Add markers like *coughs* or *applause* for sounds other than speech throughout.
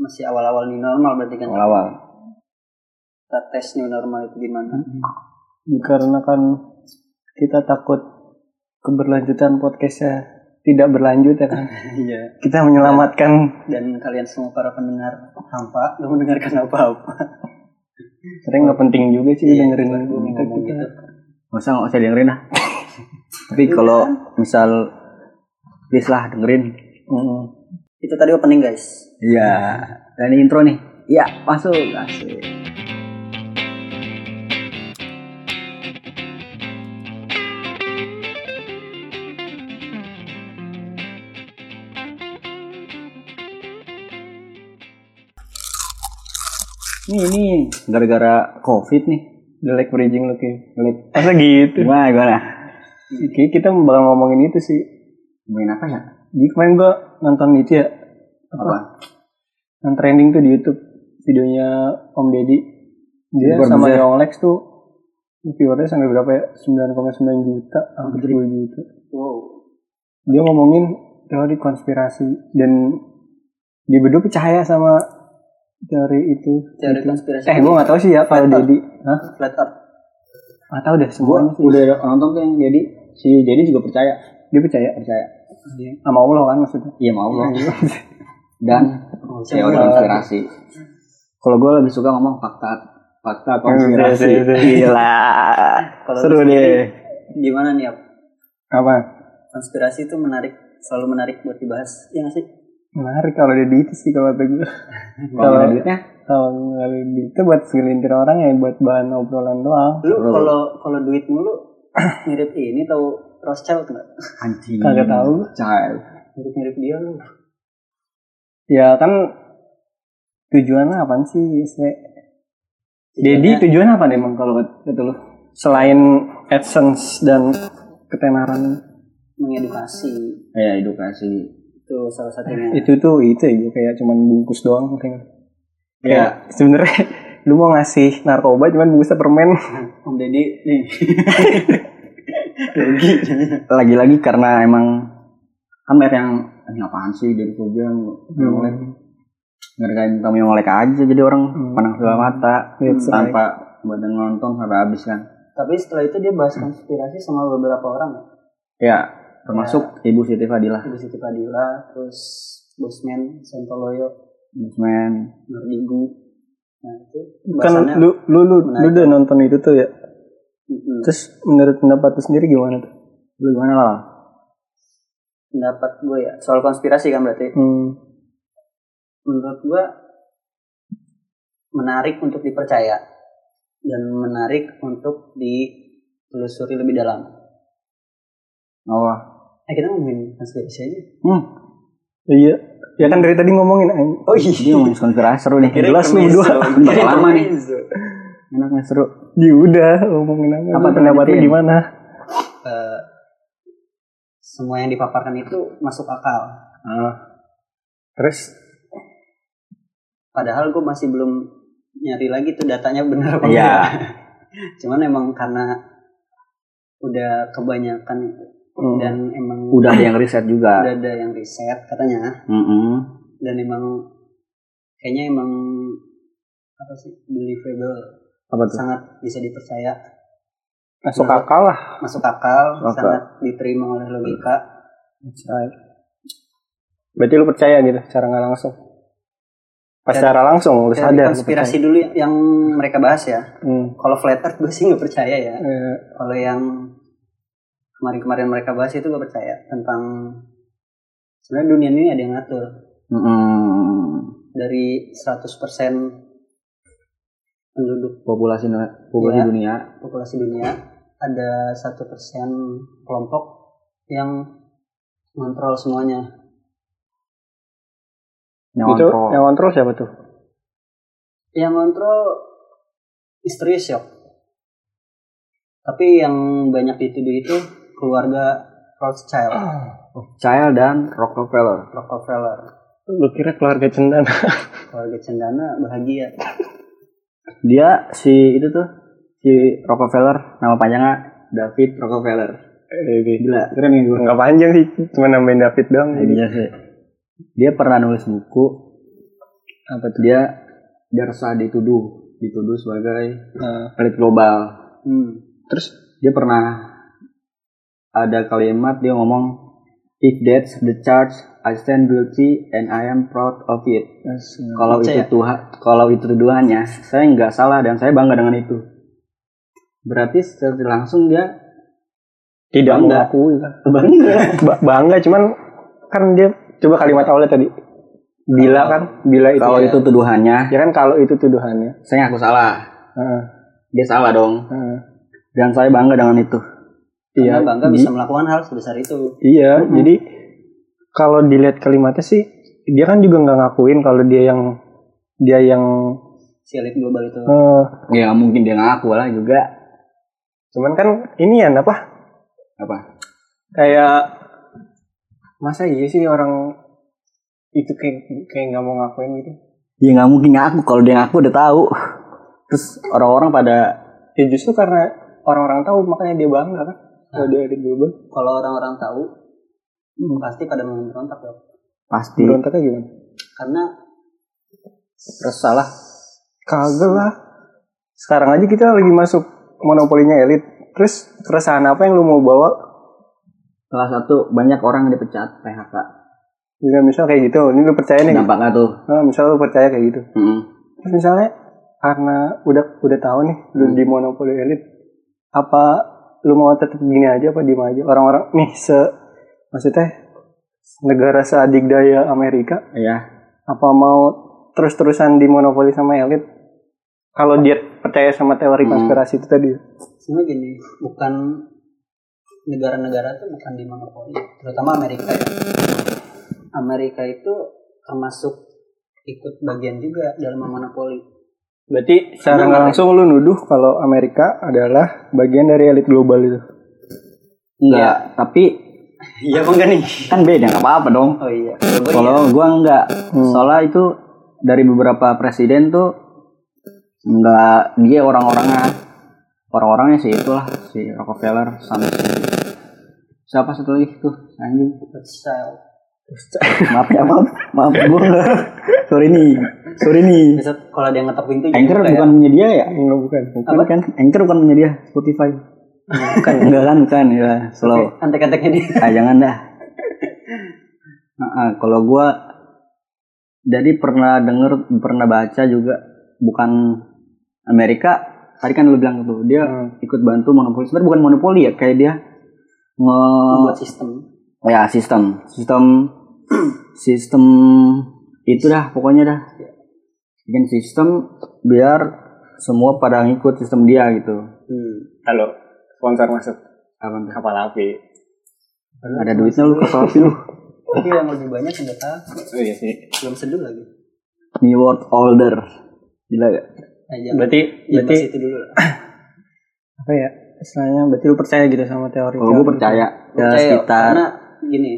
masih awal-awal new normal berarti kan awal-awal. kita tes new normal itu gimana Karena kan kita takut keberlanjutan podcastnya tidak berlanjut ya kan. *laughs* iya Kita menyelamatkan dan kalian semua para pendengar hampa *laughs* nggak mendengarkan apa-apa Sebenarnya nggak penting juga sih Iya, dengerin buat gua kita, gitu. Nggak usah nggak usah dengerin lah. *laughs* Tapi kalau misal please lah dengerin. Mm. Itu tadi opening guys Iya. Dan ini intro nih. Iya, masuk. Asik. Nih, nih, gara-gara covid nih. Jelek bridging lu kayak. Jelek. Masa gitu? Gimana, gimana? Kita bakal ngomongin itu sih. Main apa ya? Jadi kemarin gua nonton itu ya. Apa? Yang trending tuh di YouTube. Videonya Om Deddy. Dia Bukan sama Buzzer. Yonglex tuh. Viewernya sampai berapa ya? 9,9 juta. Hampir 10 juta. wow Dia ngomongin teori konspirasi. Dan dia berdua percaya sama teori itu. teori konspirasi Eh gue gak tahu sih ya kalau. Deddy. Hah? flat earth Gak tahu deh sih. udah nonton tuh yang jadi si jadi juga percaya. Dia percaya. Percaya. Sama Allah kan maksudnya. Iya mau Allah. *laughs* Dan Oh, teori sama- konspirasi. Kalau gue lebih suka ngomong fakta fakta Iya, konspirasi. iya, iya. Gila. *laughs* Seru deh. gimana nih Ap? Apa? konspirasi itu menarik selalu menarik buat dibahas ya nggak sih Menarik kalau dia duit sih kalau kata gue. *laughs* Kalau ada duitnya, Kalau nggak ada duit itu buat segelintir orang ya buat bahan obrolan doang. lu kalau kalau duit mulu *coughs* mirip ini tahu Rothschild nggak anjing. Kagak tahu. Child. mirip mirip dia lu Ya kan tujuannya apa sih? Dedi tujuan apa nih emang kalau kata lu? Selain AdSense dan ketenaran mengedukasi Ya edukasi. itu salah satunya itu tuh itu ya kayak cuman bungkus doang kayak Ya. sebenarnya *laughs* lu mau ngasih narkoba cuman bungkusnya permen Om Deddy nih *laughs* rugi. *laughs* Lagi-lagi karena emang kan banyak yang ini apaan sih? Dari program ngolek ngerjain kamu yang ngolek aja jadi orang Hmm. pandang sebelah mata That's right. tanpa badan nonton sampai habis kan. Tapi setelah itu dia bahas konspirasi sama beberapa orang ya? Ya termasuk ibu Siti Fadilah. Ibu Siti Fadila terus Bosman Santoloyo Bosman. Nardigu nah itu kan lu lu lu, lu udah nonton itu tuh ya Mm-mm. terus menurut pendapat lu sendiri gimana tuh lu gimana lah pendapat gue ya soal konspirasi kan berarti hmm. menurut gue menarik untuk dipercaya dan menarik untuk ditelusuri lebih dalam. oh Eh kita ngomongin konspirasi aja. hmm iya ya kan dari tadi ngomongin ay. Oh dia ngomongin konspirasi seru nih Jelas lu berdua. Bakal lama nih. Enaknya seru ya udah ngomongin apa, Apa Lu pendapat lu lanjutin? gimana Eh, semua yang dipaparkan itu masuk akal. Ah. terus Padahal gue masih belum nyari lagi tuh datanya benar apa Iya. enggak. *laughs* Cuman emang karena udah kebanyakan hmm. dan emang udah ada yang riset juga udah ada yang riset katanya Mm-mm. dan emang kayaknya emang apa sih believable apa tuh? Sangat bisa dipercaya. Masuk Menurut- akal lah. Masuk akal Akal. sangat diterima oleh logika. Berarti lu percaya gitu secara nggak langsung? Pas Dari- secara langsung lu sadar lu konspirasi dulu yang mereka bahas ya. Hmm. kalau flat earth gue sih nggak percaya ya. Eh, kalau yang kemarin-kemarin mereka bahas itu gue percaya tentang sebenarnya dunia ini ada yang ngatur. Mm-mm. dari 100% penduduk populasi populasi Iya. dunia. populasi dunia. Ada satu persen kelompok yang mengontrol semuanya. Yang itu kontrol. yang kontrol siapa tuh? Yang mengontrol misterius ya tapi yang banyak dituduh itu keluarga Rothschild. *clears throat* Child dan Rockefeller. Rockefeller. Lu kira keluarga cendana? *laughs* Keluarga cendana bahagia dia si itu tuh si Rockefeller nama panjangnya David Rockefeller. Eh, gila. Keren ya gue nggak panjang sih cuma nambahin David doang. Jadi Iya sih. Dia pernah nulis buku. Apa tuh? dia dia resah dituduh. Dituduh sebagai Nah, elit global. Hmm. terus dia pernah ada kalimat dia ngomong if that's the charge I stand guilty and I am proud of it. Kalau itu. Tuhan kalau itu tuduhannya saya nggak salah dan saya bangga dengan itu. Berarti secara langsung dia tidak Bangga. mengakui kan. *laughs* bangga. Ba- bangga cuman kan dia coba kalimat awalnya tadi. Bila kan? Bila itu kalau ya. itu tuduhannya. Ya kan kalau itu tuduhannya. Saya ngaku salah. Heeh, dia salah dong. Heeh. dan saya bangga dengan itu Karena iya bangga di- bisa melakukan hal sebesar itu. iya jadi kalau dilihat kalimatnya sih dia kan juga nggak ngakuin kalau dia yang dia yang Si elit global itu. eh, ya mungkin dia ngaku lah juga. cuman kan ini ya apa? Apa? Kayak masa iya sih orang itu kayak kayak nggak mau ngakuin gitu? Ya nggak mungkin ngaku. Kalau dia ngaku udah tahu. Terus orang-orang pada ya justru karena orang-orang tahu makanya dia bangga kan kalau dia ada global Kalau orang-orang tahu, pasti pada memberontak loh. pasti. Berontaknya gimana? Karena resah lah kagak lah. Sekarang aja kita lagi masuk monopolinya elit. Terus keresahan apa yang lu mau bawa? Salah satu banyak orang yang dipecat PHK juga misal kayak gitu. Ini lu percaya nih? Dampaknya tuh? Nah, misal lu percaya kayak gitu. Mm-mm. terus misalnya karena udah udah tahu nih lu di monopoli elit apa lu mau tetap gini aja apa diem aja orang-orang nih se maksudnya negara seadikdaya Amerika ya apa mau terus-terusan dimonopoli sama elit kalau dia percaya sama teori Hmm. konspirasi itu tadi sebenarnya gini, bukan negara-negara itu bukan di monopoli, terutama Amerika ya. Amerika itu termasuk ikut bagian juga dalam monopoli. Berarti secara nggak langsung lu nuduh kalau Amerika adalah bagian dari elit global itu enggak tapi Iya apa enggak nih? kan beda nggak apa-apa dong Oh iya. Kalau iya. gua enggak Hmm. soalnya itu dari beberapa presiden tuh enggak dia orang-orangnya orang-orangnya sih itulah si Rockefeller sama si siapa satu lagi tuh anjing Style. Maaf ya maaf maaf enggak sorry nih sorry nih. Bisa kalau dia ngetok pintu Anchor ya. bukan punya dia ya? Enggak bukan. Bukan kan? Anchor bukan punya dia Spotify. Bukan. *laughs* Enggak kan? Bukan ya. Slow. Oke, Antek-anteknya dia. ah jangan dah. Nah, ah, kalau gua jadi pernah denger pernah baca juga bukan Amerika. Tadi kan lu bilang tuh dia Hmm. ikut bantu monopoli. Sebenarnya bukan monopoli ya kayak dia nge Membuat sistem. ya sistem. Sistem sistem itu dah pokoknya dah. Bikin sistem biar semua pada ngikut sistem dia gitu. Hmm. halo sponsor masuk. Apa kapal api. Ada duitnya lu kapal api lu. *laughs* Tapi yang lebih banyak tahu. oh iya sih. Belum seduh lagi. New World Order. Gila gak? Nah, jangan, berarti jangan berarti itu dulu lah. *coughs* apa ya? Istilahnya berarti lu percaya gitu sama teori kalau gue percaya. Ya Percaya, sekitar. Karena gini,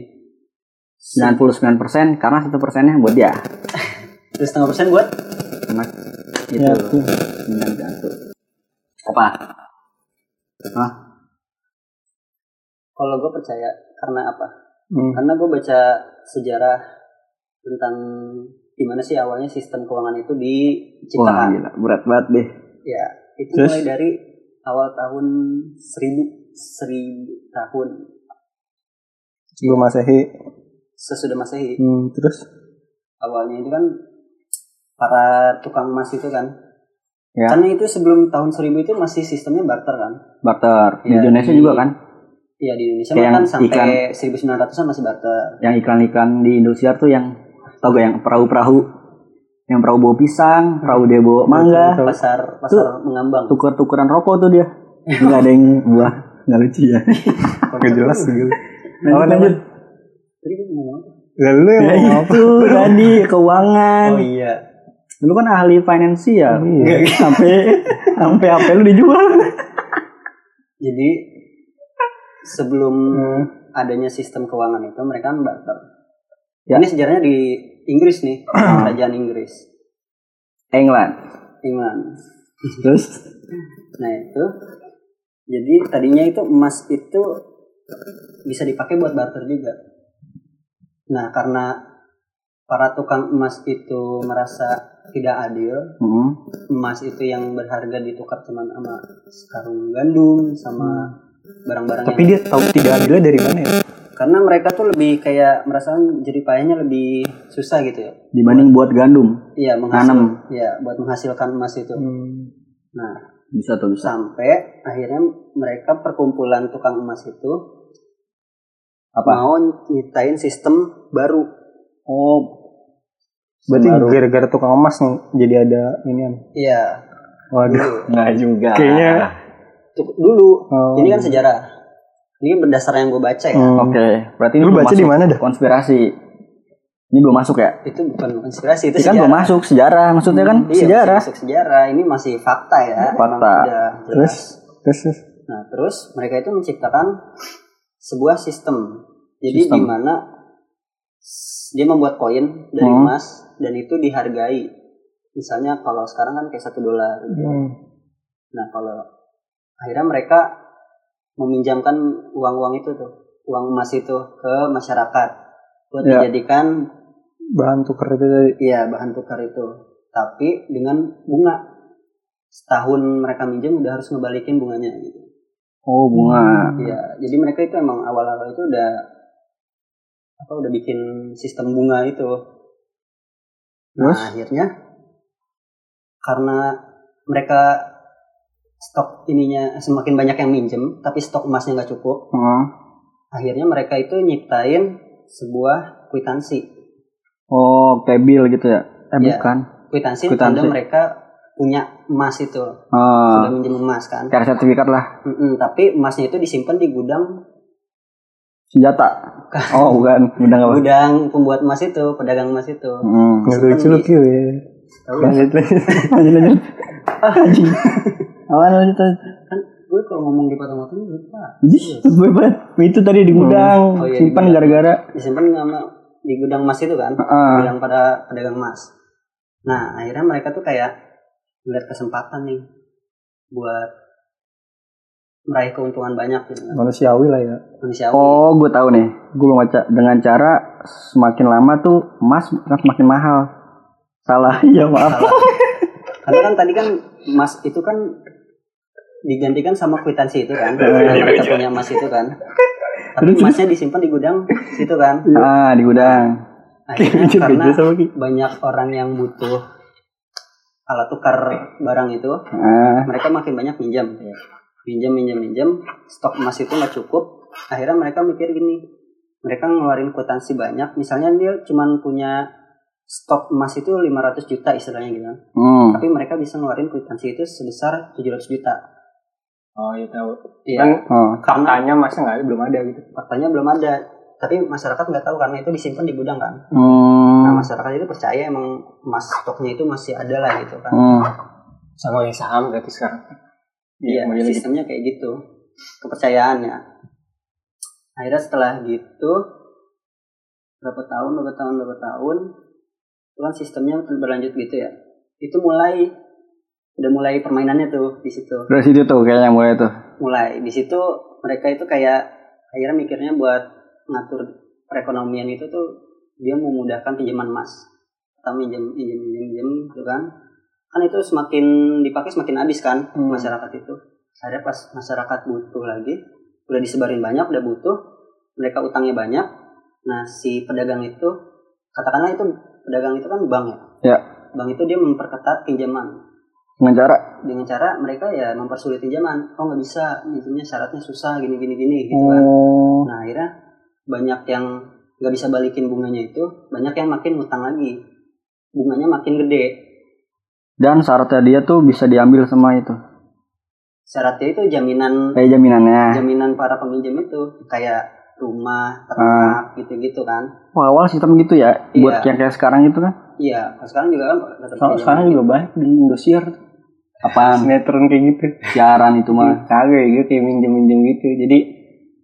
99% karena satu persennya buat dia *laughs* terus setengah persen buat karena itu Ya, sembilan satu apa Hah? kalau gue percaya karena apa? Hmm. Karena gue baca sejarah tentang gimana sih awalnya sistem keuangan itu wah diciptakan. gila berat banget deh Ya, itu Terus? mulai dari awal tahun seribu seribu tahun sebelum masehi sesudah masehi. hmm, terus Awalnya itu kan para tukang emas itu kan. Ya. Karena itu sebelum tahun seribu itu masih sistemnya barter kan. barter di Ya, Indonesia di- juga kan Iya di Indonesia Kayak kan sampai 1900-an masih barter. yang iklan-iklan di Indosiar tuh yang tau gak yang perahu-perahu yang perahu bawa pisang perahu dia bawa mangga Tahu. Pasar pasar mengambang. tuker-tukeran rokok tuh dia *laughs* nggak ada yang buah nggak lucu ya *laughs* Gak jelas gitu lanjut lanjut Tadi gue ngomong apa? Lalu ya itu *laughs* tadi keuangan Oh iya. lu kan ahli finansial Iya. sampai sampai apa lu dijual Jadi sebelum Hmm. adanya sistem keuangan itu mereka kan barter. Ya. Ini sejarahnya di Inggris nih, *clears throat* kerajaan Inggris, England England. terus Nah itu, jadi tadinya itu emas itu bisa dipakai buat barter juga. Nah karena para tukang emas itu merasa tidak adil Hmm. emas itu yang berharga ditukar cuma sama sekarung gandum sama barang-barang Tapi yang dia tahu tidak adilnya dari mana ya? karena mereka tuh lebih kayak merasa jadi payahnya lebih susah gitu ya Dibanding buat gandum. iya menghasil ya buat menghasilkan emas itu Hmm. nah Bisa tuh bisa. sampai akhirnya mereka perkumpulan tukang emas itu Apa? mau nyiptain sistem baru Oh. Berarti gara-gara tukang emas nih jadi ada ini iya Waduh. Nggak juga. Kayaknya Tuh, dulu oh, ini kan sejarah ini berdasar yang gue baca ya Hmm. Oke, berarti ini Lu baca di mana dah? Konspirasi. Ini belum masuk ya? itu bukan konspirasi itu Ini kan sejarah belum masuk sejarah, maksudnya kan Iya, sejarah. masih masuk sejarah ini masih fakta ya Fakta. Terus terus. Nah, terus mereka itu menciptakan sebuah sistem. Jadi Sistem. di mana dia membuat koin dari Hmm. emas dan itu dihargai. Misalnya kalau sekarang kan kayak satu dolar. gitu. Hmm. Nah, kalau akhirnya mereka meminjamkan uang-uang itu tuh, uang emas itu ke masyarakat buat Ya. dijadikan Bahan tukar itu tadi. iya bahan tukar itu. Tapi dengan bunga. Setahun mereka minjem udah harus ngebalikin bunganya gitu. Oh, bunga. Iya, jadi mereka itu emang awal-awal itu udah apa udah bikin sistem bunga itu. Nah, Terus? akhirnya karena mereka stok ininya semakin banyak yang minjem, tapi stok emasnya nggak cukup, Hmm. akhirnya mereka itu nyiptain sebuah kwitansi. Oh, kayak bill gitu ya? Eh, Iya. bukan. Kwitansi, Kwitansi. tanda mereka punya emas itu, Ah, sudah minjem emas kan. kayak sertifikat lah. Mm-mm, tapi emasnya itu disimpan di gudang Senjata. Oh, bukan. Gudang apa? gudang pembuat emas itu, pedagang emas itu. Hmm. Nggak lucu lu di- Kyu, ya. Tahu Lanjut lanjut. lanjut lanjut. Anjing. Apaan lanjut lanjut. kan gue kalau ngomong dipotong-potong lupa Jadi, gue banget. Itu tadi di gudang. Oh, iya, di Simpan gara-gara. disimpan sama di gudang emas itu kan Ah. gudang pada pedagang emas nah akhirnya mereka tuh kayak melihat kesempatan nih buat meraih keuntungan banyak gitu kan Manusiawi lah ya. manusiawi Oh, gue tahu nih. Gue belum baca. Dengan cara semakin lama tuh emas akan semakin mahal. Salah. *laughs* Ya maaf. Salah. karena kan tadi kan emas itu kan digantikan sama kwitansi itu kan karena mereka punya emas itu kan tapi emasnya disimpan di gudang situ kan Ah, di gudang. akhirnya *laughs* karena banyak orang yang butuh alat tukar barang itu Ah, mereka makin banyak minjam minjam minjam minjam stok emas itu nggak cukup. Akhirnya mereka mikir gini mereka ngeluarin kwitansi banyak. Misalnya dia cuman punya stok emas itu 500 juta istilahnya gitu. Hmm. tapi mereka bisa ngeluarin kwitansi itu sebesar 700 juta. Oh iya tahu. iya. Kan Oh. faktanya masa nggak ada belum ada gitu. faktanya belum ada. Tapi masyarakat nggak tahu karena itu disimpan di gudang kan. Hmm. Masyarakat itu percaya emang emas stoknya itu masih ada lah gitu kan Hmm. Sama yang saham berarti sekarang. Iya, gitu. sistemnya kayak gitu. Kepercayaannya. Akhirnya setelah gitu berapa tahun, berapa tahun, berapa tahun, itu kan sistemnya berlanjut gitu ya. Itu mulai udah mulai permainannya tuh di situ. Dari situ tuh kayaknya mulai tuh. Mulai di situ mereka itu kayak akhirnya mikirnya buat ngatur perekonomian itu tuh dia memudahkan pinjaman emas. Kita minjem, minjem, minjem, minjem, gitu kan. Kan itu semakin dipakai semakin habis kan Hmm. masyarakat itu. Akhirnya pas masyarakat butuh lagi, udah disebarin banyak, udah butuh, mereka utangnya banyak. Nah si pedagang itu, katakanlah itu pedagang itu kan bank ya. Ya. Bank itu dia memperketat pinjaman Dengan cara dengan cara mereka ya mempersulit pinjaman. Oh nggak bisa, pinjamnya syaratnya susah, gini gini gini gitu kan. Oh. Nah akhirnya banyak yang nggak bisa balikin bunganya itu, banyak yang makin ngutang lagi, bunganya makin gede. Dan syaratnya dia tuh bisa diambil sama itu. Syaratnya itu jaminan Kayak jaminannya. jaminan para peminjam itu kayak rumah, Ah. ternak gitu-gitu kan. Wah, awal sistem gitu ya. Buat Iya. yang kayak sekarang itu kan. Iya, sekarang juga kan pinjam. sekarang juga banyak di Indosiar. Apaan? Sinetron kayak gitu. Siaran itu mah. Kagak gitu kayak minjem-minjem gitu. Jadi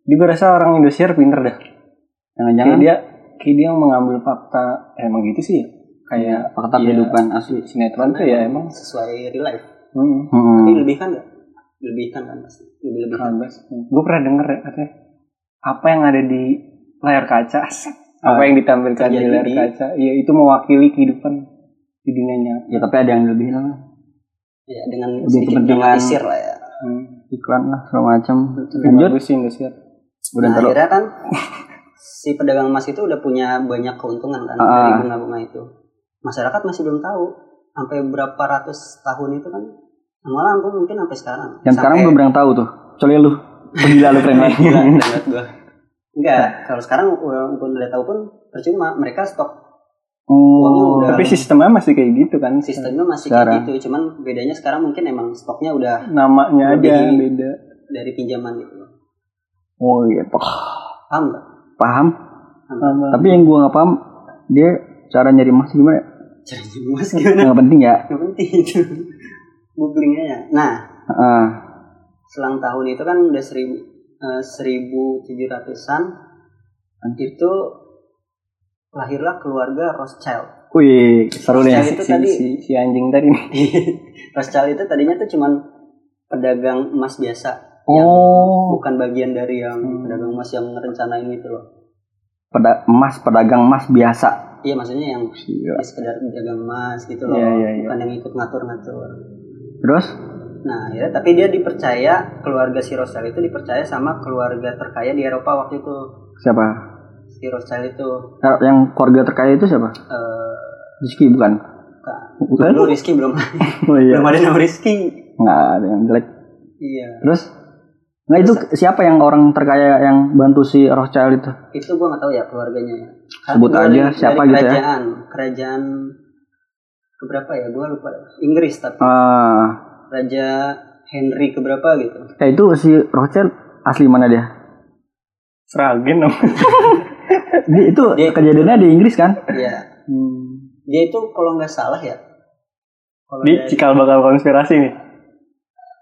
juga rasa orang Indosiar pinter dah. Jangan-jangan Kayak dia kayak dia mengambil fakta eh, emang gitu sih ya. Kayak fakta Iya. kehidupan asli. sinetron tuh ya emang sesuai real life. hmm, Hmm. Tapi lebihkan nggak? Lebihkan kan pasti. Lebih lebihkan. Gue pernah denger ya katanya apa yang ada di layar kaca *laughs* apa yang ditampilkan di layar kaca ya itu mewakili kehidupan di dunia nyata Ya tapi ada yang lebih lah. ya dengan Lebih sedikit dramatisir lah ya hmm. Iklan lah segala macam. Lanjut. sih Udah nah, akhirnya kan *laughs* si pedagang emas itu udah punya banyak keuntungan kan Ah. dari bunga-bunga itu masyarakat masih belum tahu sampai berapa ratus tahun itu kan malah aku mungkin sampai sekarang Yang sekarang Sampai- belum ada yang tahu tuh. Kecuali lu. Gila lu keren banget. *laughs* Enggak, kalau sekarang walaupun udah tahu pun percuma. Mereka stok Oh. Udah. tapi sistemnya masih kayak gitu kan sistemnya masih Sekarang. kayak gitu. Cuman bedanya sekarang mungkin emang stoknya udah namanya aja beda dari pinjaman gitu. Oh iya. Paham nggak? Paham. Sama- Tapi yang gua nggak paham dia cara nyari emas gimana? ya? Caranya mas gimana? Nggak penting ya. Nggak penting itu. *laughs* Googling aja. Nah, Heeh. selang tahun itu kan udah seribu eh, seribu tujuh ratusan itu lahirlah keluarga Rothschild. Wih, seru nih. Itu si, tadi si, si anjing tadi *laughs* Rothschild itu tadinya tuh cuman pedagang emas biasa yang Oh. bukan bagian dari yang Hmm. pedagang emas yang ngerencanain itu loh. Pada emas pedagang emas biasa. Iya maksudnya yang Gila. sekedar pedagang emas gitu loh, Iya, iya, iya. bukan yang ikut ngatur-ngatur. Terus? Nah, ya tapi dia dipercaya keluarga si Rothschild itu dipercaya sama keluarga terkaya di Eropa waktu itu. Siapa? Si Rothschild itu Eh, Yang keluarga terkaya itu siapa? eh Rizky bukan? bukan. Bukan? Rizky belum *laughs* Oh iya. belum ada nama Rizky. Nggak ada yang jelek. Iya. Terus? Nah itu siapa yang orang terkaya yang bantu si Rothschild itu? Itu gua nggak tahu ya keluarganya ya. Sebut Dari- aja siapa dari gitu ya. kerajaan, Kerajaan keberapa ya? Gua lupa. Inggris tapi Ah, Raja Henry keberapa gitu. eh itu si Rothschild asli mana dia? Seragen dong *laughs* Dia, itu Dia- kejadiannya di Inggris kan? Iya. Hmm. Dia itu kalau nggak salah ya. Kalau di dari- cikal bakal konspirasi nih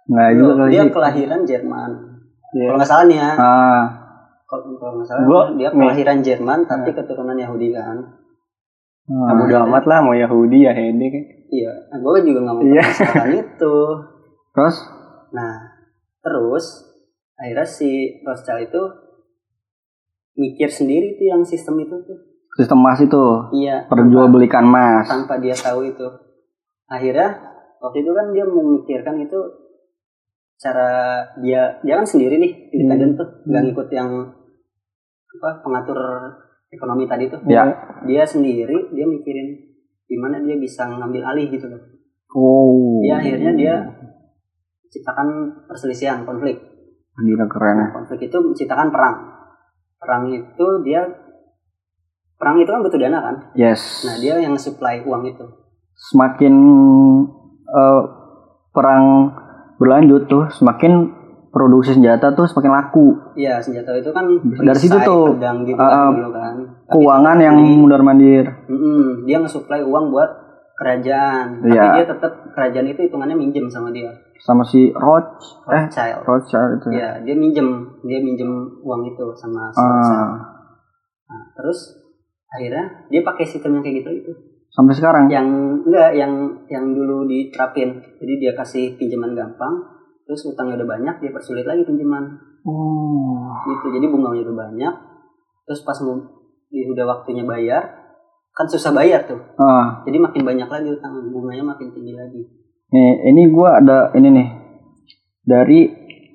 Nggak juga dia kelahiran Jerman. Iya. Kalau nggak salah nih ya. Ah, Kalau nggak salah Gua- dia nih. kelahiran Jerman tapi keturunan Yahudi kan. ah. Nah, bodo amat lah mau Yahudi ya Hede kan Iya. Nah, gue juga nggak mau Iya. permasalahan *laughs* itu. Terus? Nah, terus akhirnya si Rothschild itu mikir sendiri tuh yang sistem itu tuh. Sistem emas itu Iya. perjualbelikan emas. tanpa dia tahu itu. Akhirnya waktu itu kan dia memikirkan itu cara dia dia kan sendiri nih independen tuh nggak ngikut yang apa pengatur ekonomi tadi tuh. Ya. Dia sendiri dia mikirin gimana dia bisa ngambil alih gitu loh. Oh. Dia akhirnya dia ciptakan perselisihan konflik. Gila keren. Nah, konflik itu menciptakan perang. Perang itu dia perang itu kan butuh dana kan. Yes. Nah dia yang supply uang itu. Semakin eh, perang berlanjut tuh, semakin produksi senjata tuh semakin laku. Iya senjata itu kan Dari situ perisai, tuh, pedang gitu uh, kan dulu kan. Tapi Keuangan yang mundar mandir. Mm-mm, dia nge-supply uang buat kerajaan. Tapi Iya. dia tetap kerajaan itu hitungannya minjem sama dia. Sama si Roth, eh Rothschild. Rothschild itu. Iya, dia minjem, dia minjem uang itu sama si Rothschild. Ah, Nah, terus akhirnya dia pakai sistem yang kayak gitu itu. Sampai sekarang. Yang enggak yang yang dulu diterapin. Jadi dia kasih pinjaman gampang, terus utangnya udah banyak, dia persulit lagi pinjaman. Oh. gitu jadi bunganya udah banyak terus pas mau di- udah waktunya bayar kan susah bayar tuh Ah, jadi makin banyak lagi utang bunganya makin tinggi lagi nih ini gua ada ini nih dari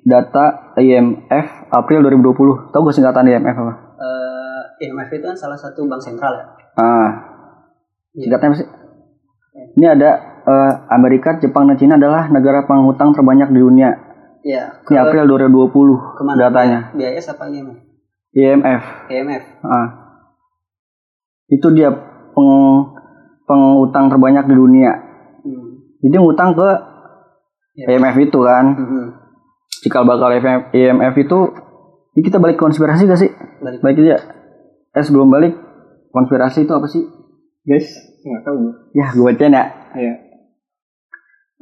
data IMF April 2020. Tahu gak singkatan IMF apa? eh IMF itu kan salah satu bank sentral ya Ah. Singkatnya apa sih? Ini ada eh, Amerika, Jepang, dan Cina adalah negara penghutang terbanyak di dunia. Iya, Ini kalau April 2020 ke mana datanya. BIS apa IMF IMF. IMF Ah. Itu dia peng, penghutang terbanyak di dunia. hmm. Jadi ngutang ke Iya. IMF itu kan. Mhm. Cikal bakal IMF, IMF itu ini kita balik konspirasi gak sih? balik Balik aja. Eh sebelum balik konspirasi itu apa sih? Guys nggak tahu gue Ya gue bacain ya. Iya.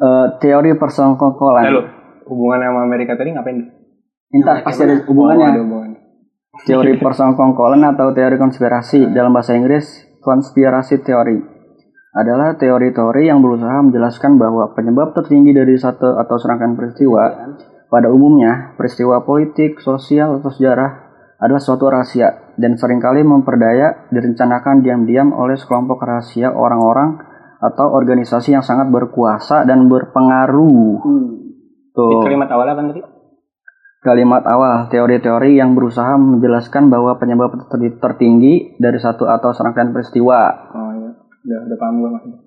Eh, teori persengkokolan. Lalu hubungan sama Amerika tadi ngapain? Ntar pasti ada Oh, ada hubungannya. hubungannya. Teori *laughs* persengkongkolan atau teori konspirasi dalam bahasa Inggris konspirasi teori adalah teori-teori yang berusaha menjelaskan bahwa penyebab tertinggi dari satu atau serangkaian peristiwa kan pada umumnya peristiwa politik, sosial atau sejarah adalah suatu rahasia dan sering kali memperdaya direncanakan diam-diam oleh sekelompok rahasia orang-orang atau organisasi yang sangat berkuasa dan berpengaruh. Hmm. Tuh. Kalimat awal apa tadi? Kalimat awal, teori-teori yang berusaha menjelaskan bahwa penyebab ter- tertinggi dari satu atau serangkaian peristiwa. Oh iya, udah udah paham gue maksudnya.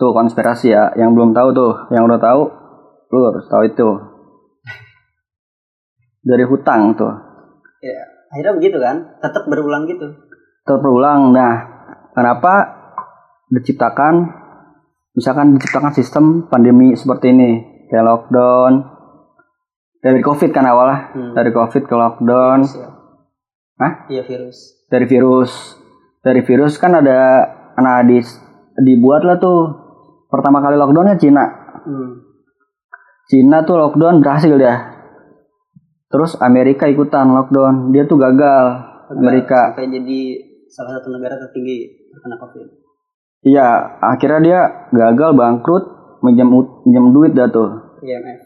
Tuh konspirasi ya, yang belum tahu tuh, yang udah tahu, lu harus tahu itu. Dari hutang tuh, Ya, akhirnya begitu kan? Tetap berulang gitu. terulang. Nah, kenapa diciptakan, misalkan diciptakan sistem pandemi seperti ini, kayak lockdown, dari covid kan awalnya, Hmm. dari covid ke lockdown, Virus ya. Hah? Iya virus. dari virus dari virus kan ada nah di dibuat lah tuh pertama kali lockdownnya Cina Hmm. Cina tuh lockdown berhasil dia terus Amerika ikutan lockdown dia tuh gagal Amerika sampai jadi salah satu negara tertinggi terkena covid. iya akhirnya dia gagal bangkrut minjem minjem duit dah tuh IMF,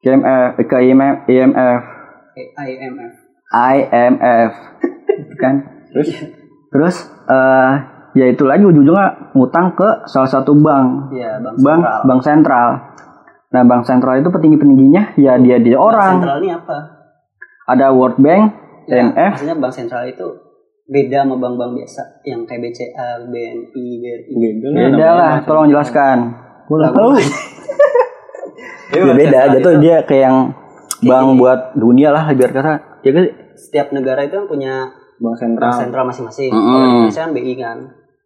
IMF eh, ke IMF IMF eh, IMF. IMF *laughs* kan terus terus eh ya itu lagi ujung-ujungnya ngutang ke salah satu bank Iya, bank bank sentral. bank sentral. Nah, bank sentral itu petinggi petingginya ya dia dia Bank orang. sentral ini apa? Ada World Bank, Ya, IMF, Maksudnya bank sentral itu beda sama bank-bank biasa yang kayak BCA, BNI, BRI. Beda beda lah. Tolong jelaskan. Gue Lah, tahu. Jadi *laughs* Ya beda. sentral Dia tuh itu dia kayak yang bank gini. buat dunia lah biar kata. Ya kan? setiap negara itu kan punya Bank bank sentral. sentral masing-masing. Kalau di Indonesia kan BI kan.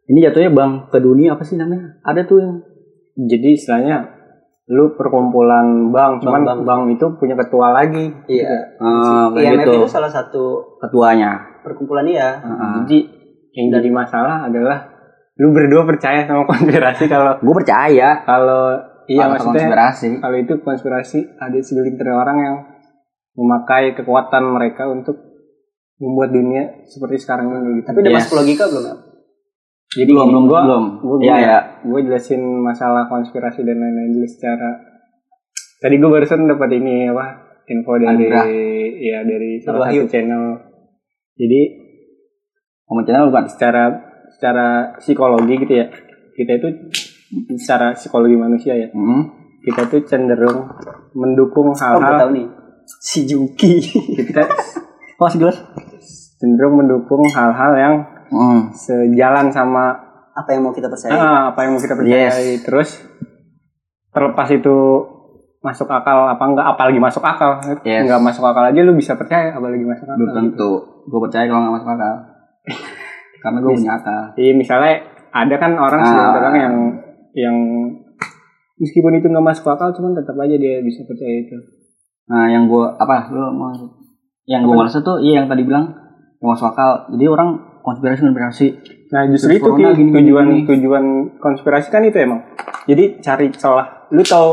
Ini jatuhnya bank ke dunia apa sih namanya? Ada tuh yang Jadi istilahnya lu perkumpulan bank, cuman Bank-bank. bank, itu punya ketua lagi. Iya. eh, kayak IMF gitu itu salah satu ketuanya. perkumpulan iya. Heeh. Jadi yang jadi masalah adalah lu berdua percaya sama *laughs* konspirasi kalau Gue percaya. kalau iya maksudnya konspirasi. kalau itu konspirasi ada segelintir orang yang memakai kekuatan mereka untuk membuat dunia seperti sekarang ini gitu. Tapi udah Yes. masuk logika belum ya? Jadi belum belum gua, belum. Gua, Iya ya. gue jelasin masalah konspirasi dan lain-lain dulu secara tadi gue barusan dapat ini apa info dari Anugerah. ya dari salah Wahyu. satu channel jadi Ngomong channel bukan? secara secara psikologi gitu ya kita itu secara psikologi manusia ya Hmm. kita tuh cenderung mendukung Oh, hal-hal tahu nih. Si Juki. kita *laughs* Oh, jelas. cenderung mendukung hal-hal yang Hmm. sejalan sama Apa yang mau kita percaya? ah, apa yang mau kita percayai terus terlepas itu masuk akal apa enggak apalagi masuk akal Yes. enggak masuk akal aja lu bisa percaya apalagi masuk akal Belum tentu. Gue percaya kalau nggak masuk akal. *laughs* Karena gue punya akal. Iya misalnya ada kan orang Ah. segelintir orang yang yang meskipun itu nggak masuk akal cuman tetap aja dia bisa percaya itu Nah, yang gue apa? Lu mau yang gue merasa tuh iya yang tadi bilang yang masuk akal. Jadi orang konspirasi konspirasi. nah justru Terus itu corona Ki, gini, gini, tujuan gini. tujuan konspirasi kan itu emang jadi cari celah lu tahu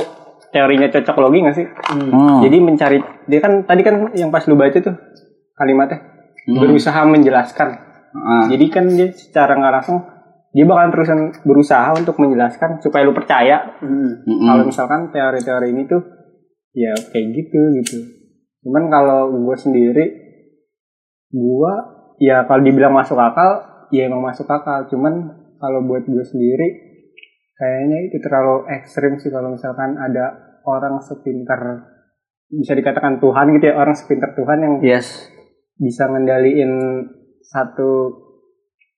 teorinya cocok logi nggak sih Hmm. jadi mencari dia kan tadi kan yang pas lu baca tuh kalimatnya Hmm. berusaha menjelaskan Ah, Jadi kan dia secara nggak langsung dia bakal terusan berusaha untuk menjelaskan supaya lu percaya Hmm. mm-mm. kalau misalkan teori-teori ini tuh ya kayak gitu gitu. Cuman kalau gue sendiri gue ya kalau dibilang masuk akal ya emang masuk akal. Cuman kalau buat gue sendiri kayaknya itu terlalu ekstrim sih kalau misalkan ada orang sepintar bisa dikatakan Tuhan gitu ya orang sepintar Tuhan yang yes. bisa ngendaliin satu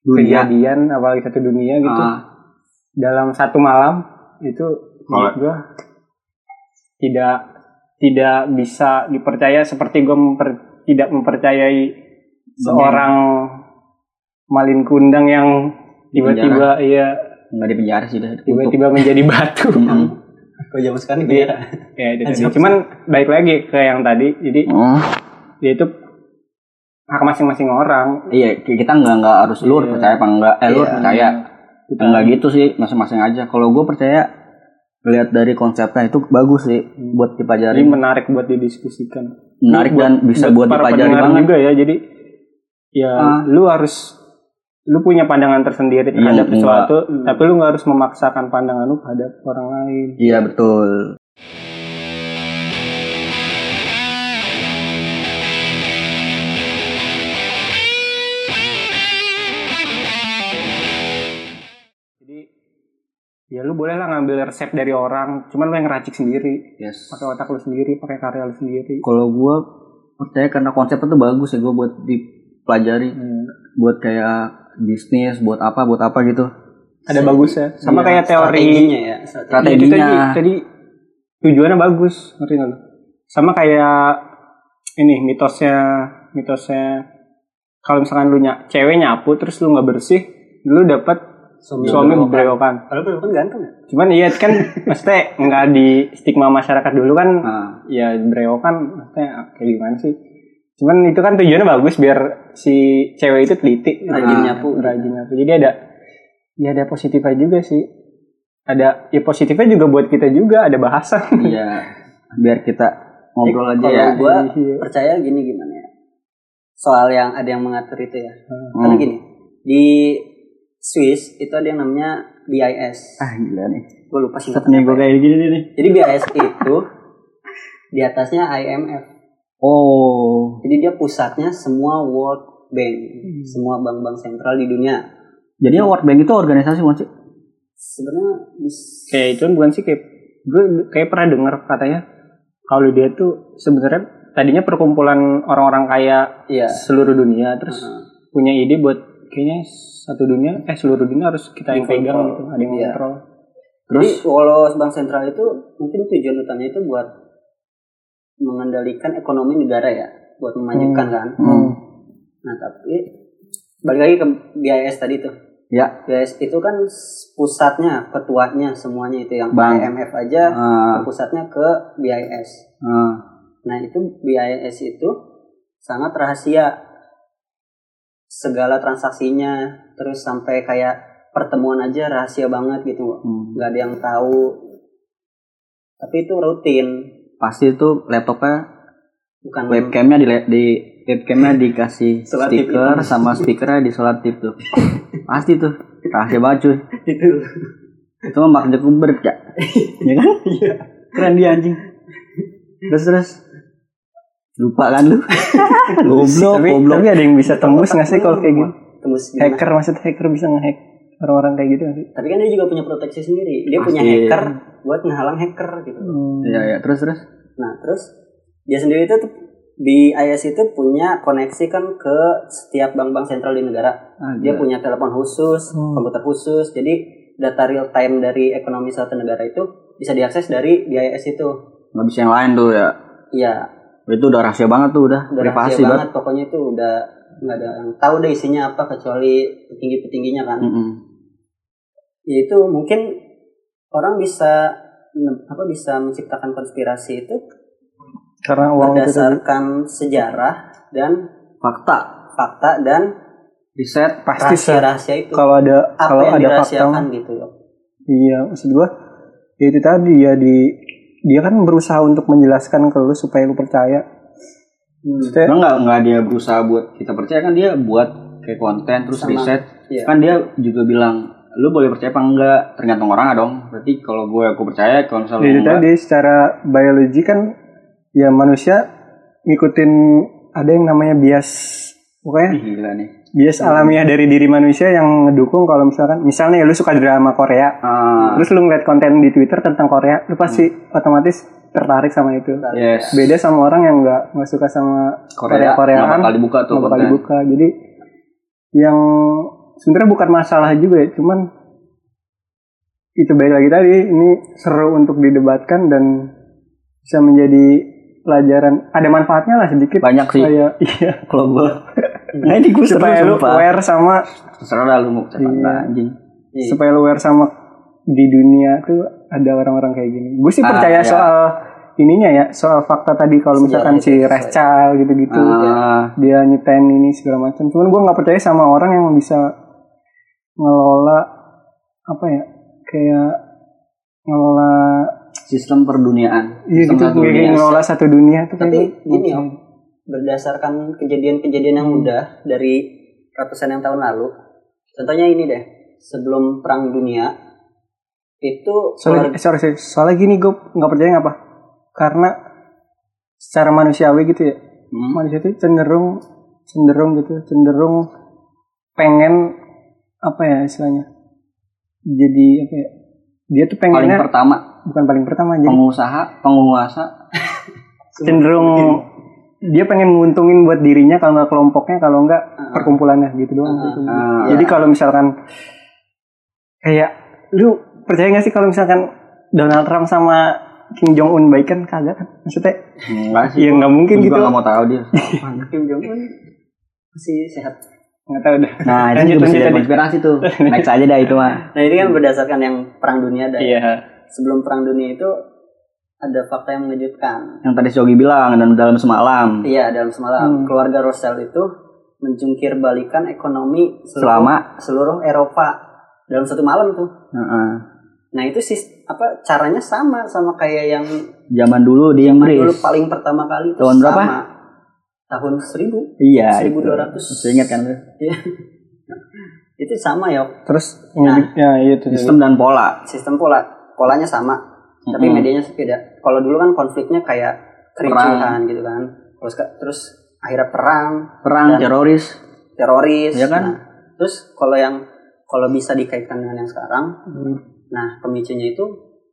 Dunia. kejadian apalagi satu dunia gitu Ah, dalam satu malam itu menurut gua tidak tidak bisa dipercaya seperti gua memper- tidak mempercayai seorang malin kundang yang tiba-tiba iya nggak di penjara sih tiba-tiba menjadi batu. Kalau zaman sekarang Iya. beda. ya itu tadi. cuman baik lagi ke yang tadi jadi Mm. ya itu hak masing-masing orang Iya, kita nggak nggak harus lu Iya. percaya apa enggak. Eh, lu Iya. percaya. Kita- Enggak gitu sih, masing-masing aja. Kalau gue percaya lihat dari konsepnya itu bagus sih buat jadi dipelajari. menarik buat didiskusikan Menarik dan bisa buat para dipelajari banget. juga ya jadi ya ah. lu harus lu punya pandangan tersendiri iya, terhadap iya, sesuatu enggak. tapi lu nggak harus memaksakan pandangan lu pada orang lain iya betul jadi ya lu boleh lah ngambil resep dari orang cuman lu yang ngeracik sendiri yes. pakai otak lu sendiri pakai karya lu sendiri kalau gue, percaya karena konsepnya tuh bagus ya gue buat di dipelajari Hmm. buat kayak bisnis buat apa buat apa gitu ada bagusnya sama Iya, kayak teori strateginya ya. Ya, itu tadi, Strateginya. tadi tujuannya bagus ngerti nggak lu? sama kayak ini mitosnya mitosnya kalau misalkan lu ny cewek nyapu terus lu nggak bersih lu dapat suami, suami berewokan. berewokan Padahal berewokan ganteng ya. cuman iya kan maksudnya nggak di stigma masyarakat dulu kan nah, ya berewokan maksudnya kayak gimana sih cuman itu kan tujuannya bagus biar si cewek itu teliti Rajin Nah, nyapu. rajin nyapu jadi ada ya ada positifnya juga sih ada ya positifnya juga buat kita juga ada bahasa *laughs* iya biar kita ngobrol aja ya gua Iya. percaya gini gimana ya. Soal yang ada yang mengatur itu ya. Hmm. Karena gini, di Swiss itu ada yang namanya BIS. ah gila nih Gue lupa Set singkatannya. nih gue ya. kayak gini nih Jadi BIS itu di atasnya IMF. Oh Jadi dia pusatnya semua World Bank, semua bank-bank sentral di dunia. jadi World Bank itu organisasi bukan sih Sebenarnya bis- kayak itu kan bukan sih kayak gue kayak pernah dengar katanya kalau dia tuh sebenarnya tadinya perkumpulan orang-orang kaya iya. seluruh dunia terus Heeh. punya ide buat kayaknya satu dunia eh seluruh dunia harus kita yang pegang gitu ada yang Iya. kontrol Jadi kalau bank sentral itu mungkin tujuan utamanya itu buat mengendalikan ekonomi negara ya, buat memajukan kan. hmm. Nah tapi balik lagi ke BIS tadi tuh. ya BIS itu kan pusatnya, ketuanya semuanya itu yang Bank. IMF aja Ah, pusatnya ke BIS. ah. Nah itu BIS itu sangat rahasia segala transaksinya terus sampai kayak pertemuan aja rahasia banget gitu Hmm. nggak ada yang tahu tapi itu rutin pasti itu laptopnya bukan webcamnya di, di webcamnya dikasih *laughs* stiker sama speakernya di sholat tip tuh. Pasti tuh. Rahasia banget cuy. *laughs* Itu. Itu mah Mark Zuckerberg ya *laughs* ya kan? Iya. Keren dia anjing. Terus terus. Lupa kan lu? Goblok tapi, goblok tapi ada yang bisa tembus nggak sih kalau kayak gitu? Tembus gimana? hacker maksud hacker bisa ngehack orang-orang kayak gitu sih? Tapi kan dia juga punya proteksi sendiri. Dia Pasti. punya hacker buat ngehalang hacker gitu. Iya iya. Terus terus? Nah terus dia sendiri itu tuh di IS itu punya koneksi kan ke setiap bank-bank sentral di negara. Ah, dia punya telepon khusus Hmm. komputer khusus. Jadi data real time dari ekonomi suatu negara itu bisa diakses dari BIS itu. Nggak bisa yang lain tuh ya? Iya. Itu udah rahasia banget tuh udah, udah privasi rahasia banget banget. pokoknya itu udah nggak ada yang tahu deh isinya apa kecuali petinggi petingginya kan. Mm-mm. ya itu mungkin orang bisa apa bisa menciptakan konspirasi itu karena uang itu berdasarkan sejarah dan fakta. fakta dan riset. Pasti rahasia rahasia itu. kalau ada apa kalau yang ada fakta gitu loh. Iya maksud gua ya itu tadi ya di dia kan berusaha untuk menjelaskan ke lu supaya lu percaya Maksudnya, Emang nggak nggak dia berusaha buat kita percaya? Kan dia buat kayak konten terus Sama. riset. Iya. kan dia juga bilang lu boleh percaya apa enggak tergantung orang dong berarti kalau gue aku percaya kalau misalnya ya itu enggak tadi secara biologi kan ya manusia ngikutin ada yang namanya bias pokoknya gila nih. bias alamiah dari diri manusia yang ngedukung kalau misalkan misalnya ya lu suka drama Korea Ah, terus lu ngeliat konten di Twitter tentang Korea lu pasti otomatis tertarik sama itu. Yes. Beda sama orang yang nggak nggak suka sama Korea. Korea nggak Koreaan bakal dibuka tuh nggak bakal konten. dibuka. Jadi yang sebenarnya bukan masalah juga ya cuman itu baik lagi tadi ini seru untuk didebatkan dan bisa menjadi pelajaran. Ada manfaatnya lah sedikit. Banyak sih. supaya *laughs* iya. Kalau *laughs* gue nah ini gue supaya lu sumpah. aware sama terserah lu mau Iya. anjing. Supaya lu aware sama di dunia tuh ada orang-orang kayak gini gue sih Ah, percaya iya. soal ininya ya soal fakta tadi kalau misalkan si. Rachel gitu-gitu Ah, dia nyiptain ini segala macam. Cuman gue nggak percaya sama orang yang bisa ngelola apa ya kayak ngelola sistem perduniaan iya Sistem gitu kayak ngelola satu dunia tuh tapi kayak gitu. ini om berdasarkan kejadian-kejadian yang Hmm. udah dari ratusan yang tahun lalu contohnya ini deh sebelum perang dunia itu soalnya, keluarga- sorry, sorry. soalnya gini gue nggak percaya ngapa karena secara manusiawi gitu ya Hmm. manusia itu cenderung cenderung gitu cenderung pengen apa ya istilahnya jadi apa ya dia tuh paling pengennya pertama bukan paling pertama jadi pengusaha penguasa *laughs* cenderung dia pengen nguntungin buat dirinya kalau nggak kelompoknya kalau nggak perkumpulannya gitu doang Ah, gitu. ah. jadi kalau misalkan kayak lu percaya nggak sih kalau misalkan Donald Trump sama Kim Jong Un baik kan? Kagak kan? Maksudnya enggak sih. ya nggak mungkin gitu. nggak mau tahu dia. *laughs* Kim Jong Un masih sehat. Nggak tahu dah nah itu Lanjut, juga bisa lanjut. jadi konspirasi tuh. Next aja dah itu mah. *laughs* Nah ini kan berdasarkan yang perang dunia ada iya. Sebelum perang dunia itu ada fakta yang mengejutkan. Yang tadi Shogi bilang dan dalam semalam. Iya dalam semalam. Hmm. keluarga Rothschild itu menjungkir balikan ekonomi seluruh, selama? seluruh Eropa. Dalam satu malam tuh. Heeh. Nah itu sih apa caranya sama sama kayak yang zaman dulu di zaman Inggris dulu paling pertama kali itu Tahun berapa? sama. tahun 1000 iya 1200. itu. Masih ingat kan? Iya. itu sama ya terus Nah. ya itu sistem dan pola sistem pola polanya sama tapi Mm-mm. medianya beda kalau dulu kan konfliknya kayak kericuhan gitu kan terus terus akhirnya perang perang Dan- teroris teroris Iya kan? Nah, terus kalau yang kalau bisa dikaitkan dengan yang sekarang nah pemicunya itu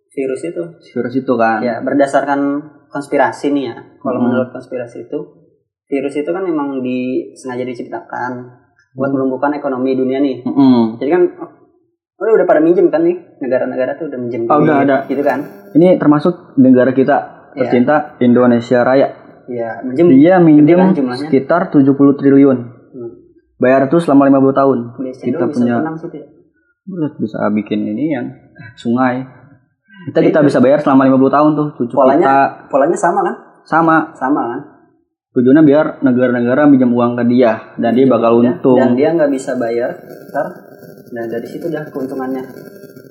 virus itu. Virus itu kan? Ya berdasarkan konspirasi nih ya. Kalau Hmm. menurut konspirasi itu virus itu kan memang disengaja diciptakan buat melumpuhkan ekonomi dunia nih. Mm-mm. jadi kan oh, udah pada minjem kan nih. Negara-negara tuh udah minjem Oh, udah ada. gitu kan? Ini termasuk negara kita Iya. tercinta Indonesia Raya. Ya minjem. Dia minjem kan sekitar 70 triliun. Hmm. bayar tuh selama 50 tahun. Indonesia kita punya ya. Buset, bisa bikin ini yang sungai. Kita kita bisa bayar selama 50 tahun tuh cucu Polanya- kita. polanya sama kan? Sama. Sama kan? Tujuannya biar negara-negara minjem uang ke dia dan dia bakal Ya, untung. dan dia nggak bisa bayar ntar. Nah dari situ dah keuntungannya.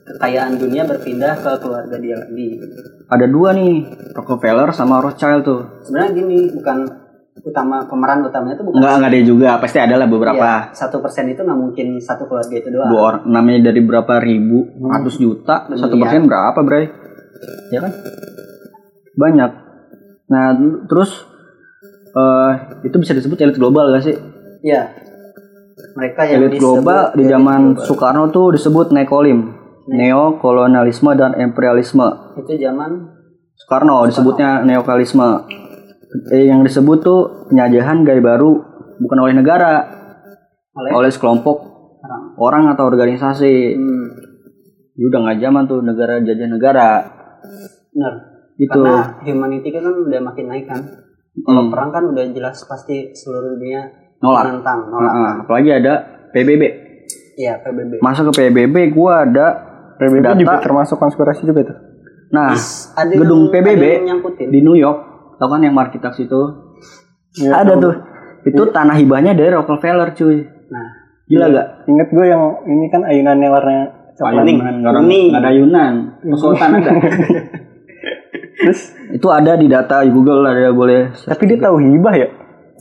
Kekayaan dunia berpindah ke keluarga dia lagi. Ada dua nih Rockefeller sama Rothschild tuh. Sebenarnya gini bukan utama pemeran utamanya itu bukan Enggak, enggak ada juga. Pasti ada lah beberapa. Iya, satu persen itu nggak mungkin satu keluarga itu doang Dua orang, namanya dari berapa ribu, ratus juta, satu persen berapa, Bray? Ya kan? Banyak. Nah, terus eh itu bisa disebut elit global gak sih? Iya. Mereka yang Elit global di zaman global. Soekarno tuh disebut nekolim, neokolonialisme dan imperialisme. itu zaman Soekarno disebutnya neokalisme. Eh, yang disebut tuh penyajahan gaya baru bukan oleh negara, oleh oleh sekelompok orang. orang atau organisasi. Hmm, Ya udah nggak zaman tuh negara jajah negara benar. gitu. Karena humanity kan udah makin naik kan. Kalau Hmm. perang kan udah jelas pasti seluruh dunia Nolak. menentang, nolak. Nah, apalagi ada PBB. Iya, PBB. Masa ke PBB gua ada PBB data. juga termasuk konspirasi juga tuh. Nah, Ada gedung yang, PBB ada yang nyangkutin. di New York, tau kan yang markitas itu? Iya, ada tahu. tuh. Itu tanah hibahnya dari Rockefeller, cuy. Nah, Gila gak? Ingat gue yang ini kan ayunannya warna coklat. Ada- Kuning. ada ayunan. Pesultan ada. *laughs* Terus itu ada di data Google ada boleh. tapi dia tahu hibah ya?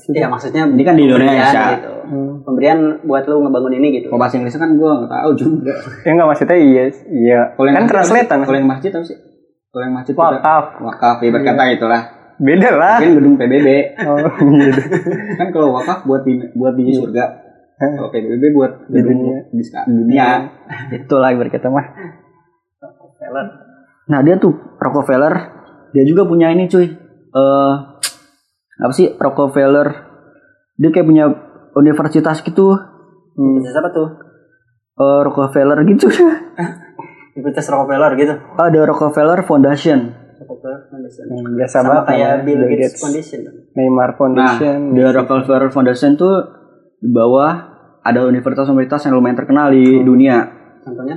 Iya maksudnya Ini kan di pemberian Indonesia. Gitu. Hmm. Pemberian buat lu ngebangun ini gitu. Kalau bahasa Inggrisnya kan gua nggak tahu juga. Ya enggak maksudnya iya iya. Kalau yang Kan masjid apa sih? translatean. Kalau yang masjid apa sih? Kalau yang masjid Wakaf. Wakaf, ya berkata itulah. Beda lah. Mungkin gedung PBB. Oh, iya. kan kalau wakaf buat di buat di surga kalau PBB buat Di dunia. di dunia itulah berkata mah Rockefeller. nah dia tuh Rockefeller dia juga punya ini cuy eh apa sih Rockefeller dia kayak punya universitas gitu Hmm. Bisa siapa tuh? eh Rockefeller gitu *laughs* Universitas Rockefeller gitu. ada Rockefeller Foundation Rockefeller Foundation. Hmm, Biasa Sama banget kayak namanya, Bill Bill Gates Gates. Foundation. Neymar nah Foundation. di Rockefeller Foundation tuh di bawah ada universitas-universitas yang lumayan terkenal di dunia Contohnya?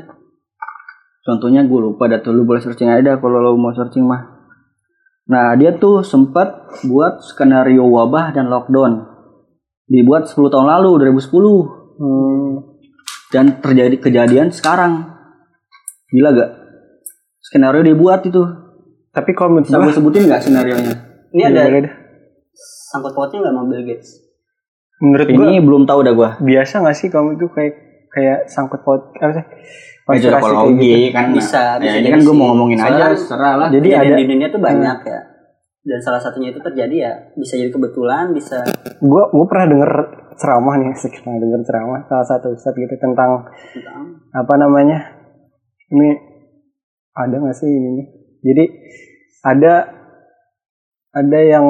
Contohnya gue lupa dah tuh lu boleh searching aja dah kalau lo mau searching mah. Nah dia tuh sempat buat skenario wabah dan lockdown. Dibuat 10 tahun lalu 2010 Hmm. dan terjadi kejadian sekarang. Gila gak? Skenario dibuat itu. Tapi kalau menurut gue sebutin gak skenario nya? Ini ada sangkut pautnya nggak sama Bill Gates? menurut gue Ini belum tahu dah gue. biasa gak sih kamu tuh kayak kayak sangkut paut apa sih? Itu Konspirasi kayak gitu. kan. Bisa, Ya, bisa ini jadi kan gue sih. mau ngomongin Soalnya aja, serah lah. Jadi ada di dunia tuh banyak ya. Dan salah satunya itu terjadi ya bisa jadi kebetulan, bisa gue gue pernah denger ceramah nih, asik pernah denger ceramah salah satu ustadz gitu tentang tentang apa namanya ini ada nggak sih ini jadi ada ada yang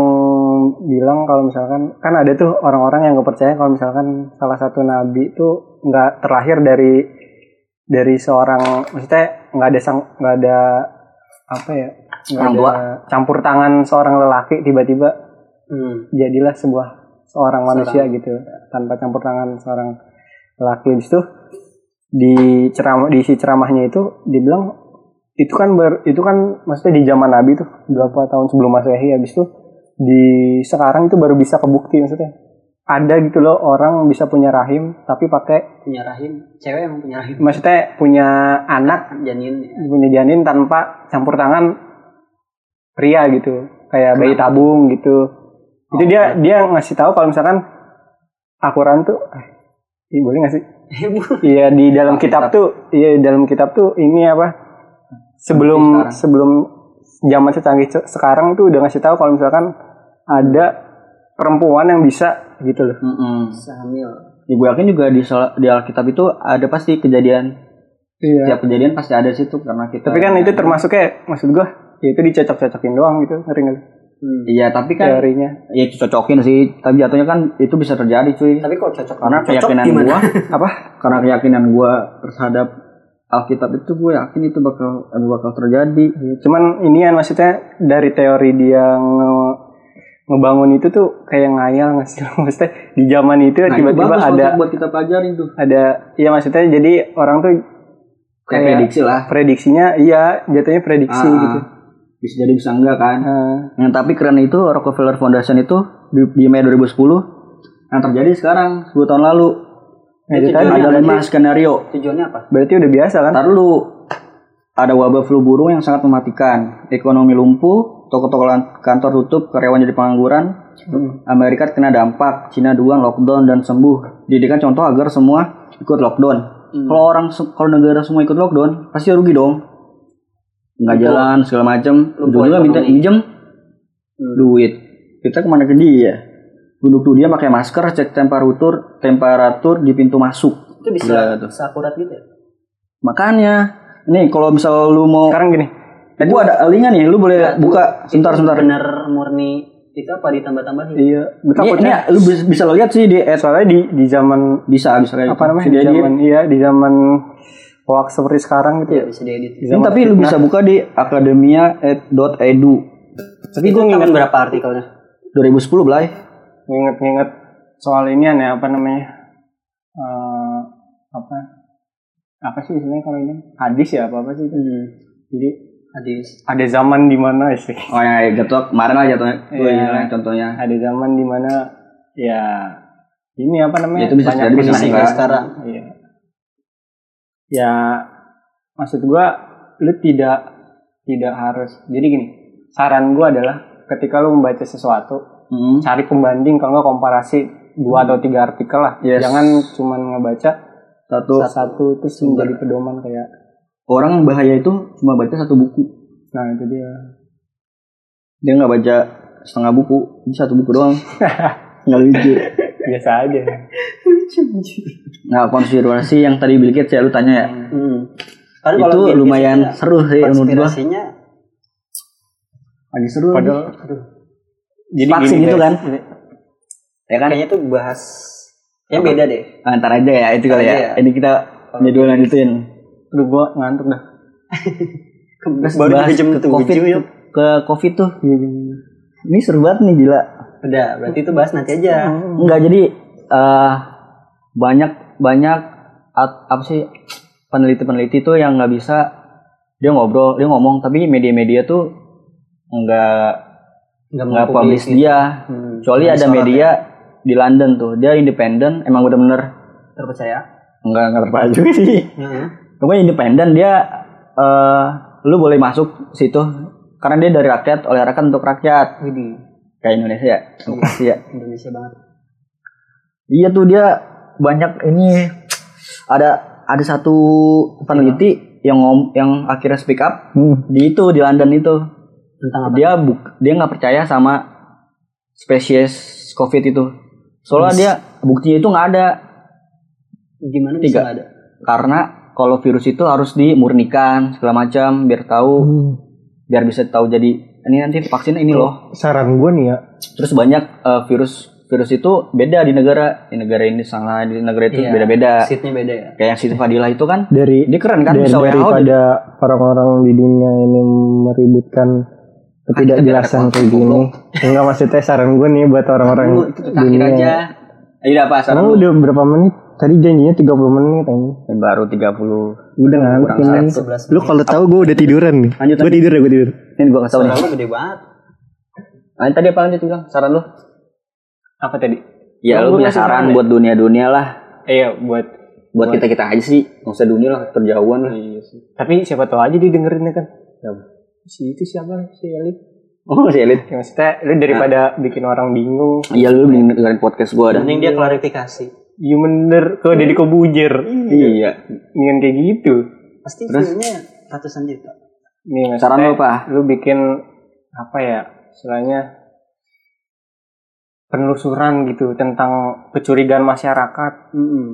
bilang kalau misalkan kan ada tuh orang-orang yang nggak percaya kalau misalkan salah satu nabi itu nggak terlahir dari dari seorang maksudnya nggak ada sang nggak ada apa ya nggak ada campur tangan seorang lelaki tiba-tiba Hmm. jadilah sebuah seorang manusia gitu tanpa campur tangan seorang lelaki. Itu di ceramah di isi ceramahnya itu dibilang itu kan ber, itu kan maksudnya di zaman Nabi tuh berapa tahun sebelum Masehi habis itu di sekarang itu baru bisa kebukti maksudnya ada gitu loh orang bisa punya rahim tapi pakai Punya rahim. Cewek emang punya rahim. maksudnya punya anak Janin. ya. punya janin tanpa campur tangan pria gitu kayak bayi tabung gitu itu Oh, dia dia ngasih tahu kalau misalkan Al-Quran tuh eh, boleh nggak sih *laughs* iya di dalam kitab tuh iya di dalam kitab tuh ini apa sebelum Sekarang. sebelum zaman secanggih se- sekarang tuh udah ngasih tahu kalau misalkan ada perempuan yang bisa gitu loh Mm-mm. Bisa hamil. Ya, gue yakin juga di di Alkitab itu ada pasti kejadian. iya Setiap kejadian pasti ada situ karena kita. tapi kan itu termasuk kayak maksud gua ya itu dicocok-cocokin doang gitu ngeri nggak sih? Hmm. Iya, tapi kan teorinya ya itu cocokin sih. Tapi jatuhnya kan itu bisa terjadi, cuy. Tapi kok cocok Karena cocok keyakinan gimana? gua *laughs* apa? Karena keyakinan gua terhadap Alkitab itu gue yakin itu bakal bakal terjadi. Iya, Cuman ini ya maksudnya dari teori dia nge- ngebangun itu tuh kayak ngayal nggak sih? *laughs* Maksudnya di zaman itu Nah, tiba-tiba bagus ada buat kita pelajarin tuh. ada iya maksudnya jadi orang tuh Kayak Kayak- prediksi lah. prediksinya iya jatuhnya prediksi Ah, gitu. Bisa jadi bisa enggak kan. Nah, Yang tapi keren itu Rockefeller Foundation itu di, di Mei 2010 yang terjadi sekarang 10 tahun lalu. Nah itu tadi ada lima skenario. Tujuannya apa? berarti udah biasa kan? Ntar dulu ada wabah flu burung yang sangat mematikan, ekonomi lumpuh, toko-toko kantor tutup, karyawan jadi pengangguran, Hmm. Amerika kena dampak, Cina duluan lockdown dan sembuh. Dijadikan contoh agar semua ikut lockdown. Hmm. Kalau orang kalau negara semua ikut lockdown, pasti rugi dong. Nggak jalan segala macam, ujung-ujungnya minta minjem Hmm. duit. Kita ke mana ke dia? Duduk tuh dia pakai masker, cek temperatur, temperatur di pintu masuk. Itu bisa Gila tuh. seakurat gitu ya? Makanya, nih kalau misal lu mau Sekarang gini, Eh, gua ada linknya nih, lu boleh Nah, buka itu sebentar sebentar. Bener murni itu apa ditambah-tambahin? iya, Ini, ini takutnya lu bisa, bisa lo lihat sih di eh, soalnya di di zaman bisa bisa kayak apa gitu. namanya? Di diedit. zaman iya di zaman hoax seperti sekarang gitu Iya ya. bisa diedit. Di Ini tapi lu bisa buka di akademia.edu. Tapi itu gue nginget berapa artikelnya? 2010 Blay. Nginget-nginget soal ini aneh apa namanya Eh, apa apa sih istilahnya kalau ini hadis ya apa apa sih itu Hmm. jadi Hadis. ada zaman di mana sih Oh yang jatuh kemarin lah jatuhnya. Iya. contohnya. ada zaman di mana ya ini apa namanya Ya, itu bisa jadi bisa kondisi sekarang. iya ya maksud gua lu tidak tidak harus jadi gini saran gua adalah ketika lu membaca sesuatu Hmm. cari pembanding kalau nggak komparasi dua atau tiga artikel lah Yes. jangan cuman ngebaca Satu satu terus menjadi pedoman kayak orang yang bahaya itu cuma baca satu buku. nah itu dia Dia nggak baca setengah buku, ini satu buku doang. *laughs* Nggak lucu. biasa aja Nah, konspirasi yang tadi Bill Gates ya lu tanya ya. Hmm. Kan itu lumayan itu seru sih menurut gua. konspirasinya Lagi seru. padahal aduh jadi Vaksin gini, itu kan. Ya kan? kayaknya tuh bahas yang beda deh. Ah, Ntar aja ya itu kali ya. ya. Ini kita jadwal lanjutin. aduh gua ngantuk dah Baru Bahas jam ke COVID, 7 yuk. Ke COVID tuh. Iya, bener. Ini seru banget nih gila. Udah, berarti itu bahas nanti aja. Enggak jadi eh banyak banyak at- apa sih peneliti-peneliti tuh yang nggak bisa dia ngobrol dia ngomong tapi media-media tuh nggak Enggak nggak publish dia. Hmm. kecuali ada media di London tuh. Dia independen emang bener-bener ya. terpercaya. nggak nggak terpercaya juga sih. Heeh. pokoknya independen dia eh lu boleh masuk situ. Karena dia dari rakyat oleh rakyat untuk rakyat. Widih, kayak Indonesia ya? Demokrasi ya? Indonesia banget. Iya tuh dia banyak ini ada ada satu peneliti yang ngom yang akhirnya speak up di itu di London itu Tentang apa? dia buk dia nggak percaya sama spesies COVID itu soalnya dia buktinya itu nggak ada Gimana bisa Tiga. ada? karena kalau virus itu harus dimurnikan segala macam biar tahu Hmm. biar bisa tahu jadi ini nanti vaksin ini loh Saran gue nih ya, terus banyak eh, virus virus itu beda di negara di negara ini sama di negara itu Iya. beda-beda Seatnya beda ya. kayak yang Siti Fadila itu kan dari dia keren kan dari, bisa WHO daripada orang-orang di dunia ini meributkan ketidakjelasan kayak gini. Enggak maksudnya saran gue nih buat orang-orang dunia. aja Ayo apa saran lu? udah berapa menit? Tadi janjinya 30 menit aja. Yang baru 30 Udah ngantuk Kurang ini. satu. 11 Lu kalau tahu gue udah tiduran nih. Lanjut, Gue tidur ya gue tidur. ini gua kasih tau nih Suara lu gede banget. nah, tadi apa lanjut bilang saran lu Apa tadi? ya lu punya saran saran buat dunia-dunia lah Iya buat buat kita kita aja sih nggak usah dunia lah terjauhan lah tapi siapa tahu aja dia dengerinnya kan. Si itu siapa? Si Elit. oh si elit Ya, maksudnya lu daripada bikin orang bingung. iya lu mending dengerin podcast gua dah Mending dia klarifikasi. Iya bener, ke Deddy Kobujer. iya Dengan kayak gitu. Pasti Terus? ratusan juta. Nih, saran lu apa lu bikin apa ya? Istilahnya penelusuran gitu tentang kecurigaan masyarakat Mm-mm.